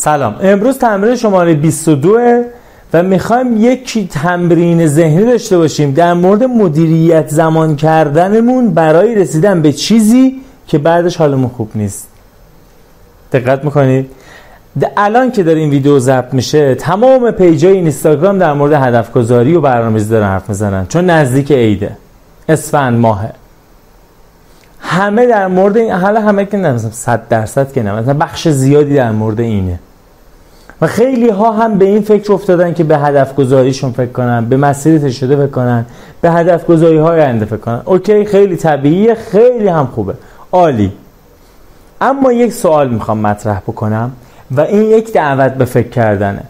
سلام. امروز تمرین شماره 22 و می‌خوایم یک تمرین ذهنی داشته باشیم. در مورد مدیریت زمان کردنمون برای رسیدن به چیزی که بعدش حالمون خوب نیست. دقت می‌کنید؟ الان که داره این ویدیو ضبط میشه تمام پیجای اینستاگرام در مورد هدف گذاری و برنامه‌ریزی دارن حرف می‌زنن. چون نزدیک عیده. اسفند ماهه. همه در مورد این حالا همه که نه 100 درصد که مثلا بخش زیادی در مورد اینه. و خیلی ها هم به این فکر افتادن که به هدف گذاریشون فکر کنن به مسیر شده فکر کنن به هدف گذاری های آینده فکر کنن. اوکی خیلی طبیعیه خیلی هم خوبه. عالی. اما یک سوال می‌خوام مطرح بکنم و این یک دعوت به فکر کردنه.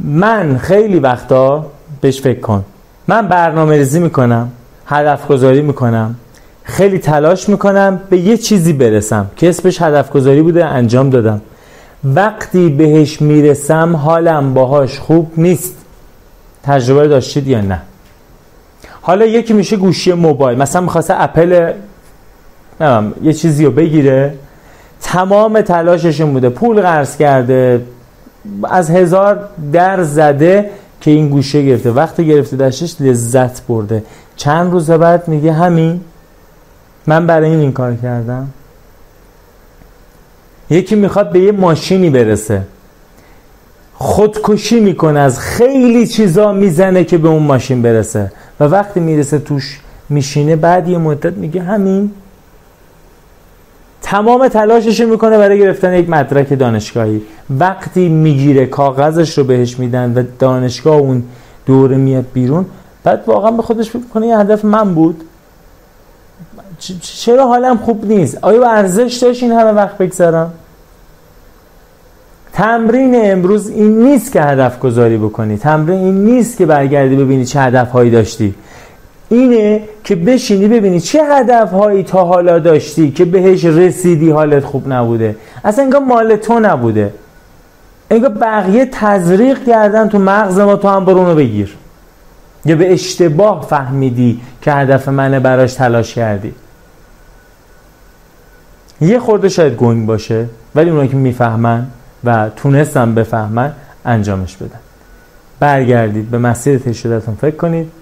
من خیلی وقتا بهش فکر کن. من برنامه ریزی می‌کنم هدف گذاری می‌کنم خیلی تلاش می‌کنم به یه چیزی برسم که اسمش هدف گذاری بوده انجام دادم. وقتی بهش می‌رسم حالم باهاش خوب نیست. تجربه داشتید یا نه؟ حالا یکی میشه گوشی موبایل. مثلا می‌خواسته اپل یه چیزی رو بگیره. تمام تلاشش بوده. پول قرض کرده. از هزار در زده که این گوشه گرفته. وقتی گرفته داشتش لذت برده. چند روز بعد میگه همین. من برای این این کار کردم. یکی می‌خواد به یه ماشینی برسه. خودکشی می‌کنه از خیلی چیزا می‌زنه که به اون ماشین برسه. و وقتی می‌رسه توش میشینه بعد یه مدت میگه همین. تمام تلاشش می‌کنه برای گرفتن یک مدرک دانشگاهی. وقتی می‌گیره کاغذش رو بهش میدن و دانشگاه اون دوره میاد بیرون بعد واقعا به خودش فکر کنه یه هدف من بود. چرا حالم خوب نیست؟ آیا ارزش داشت این همه وقت بگذارم تمرین امروز این نیست که هدف گذاری بکنی. تمرین این نیست که برگردی ببینی چه هدف هایی داشتی. اینه که بشینی ببینی چه هدف هایی تا حالا داشتی که بهش رسیدی حالت خوب نبوده. اصلا انگار مال تو نبوده. انگار بقیه تزریق کردن تو مغز ما تو هم برونو بگیر. یا به اشتباه فهمیدی که هدف منه براش تلاش کردی. یه خورده شاید گنگ باشه ولی اونایی که می‌فهمن و تونستن بفهمن انجامش بدن. برگردید به مسیر تشدتون فکر کنید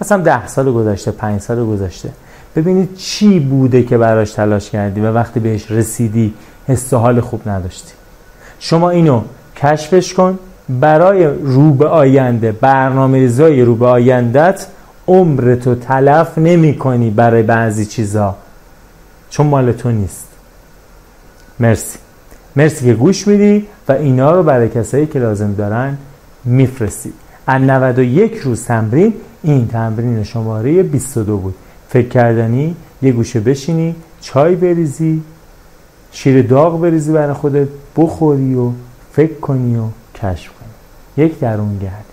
مثلا ده سال گذشته پنج سال گذشته. ببینید چی بوده که براش تلاش کردی و وقتی بهش رسیدی حس حال خوب نداشتی. شما اینو کشفش کن. برای رو به آینده برنامه ریزای رو به آیندت عمرتو تلف نمی کنی برای بعضی چیزا. چون مال تو نیست. مرسی. مرسی که گوش میدی و اینا رو برای کسایی که لازم دارن میفرستید از 91 روز تمرین این تمرین شماره 22 بود. فکر کردنی یه گوشه بشینی چای بریزی شیر داغ بریزی برای خودت بخوری و فکر کنی و کشف کنی. یک درون گرد.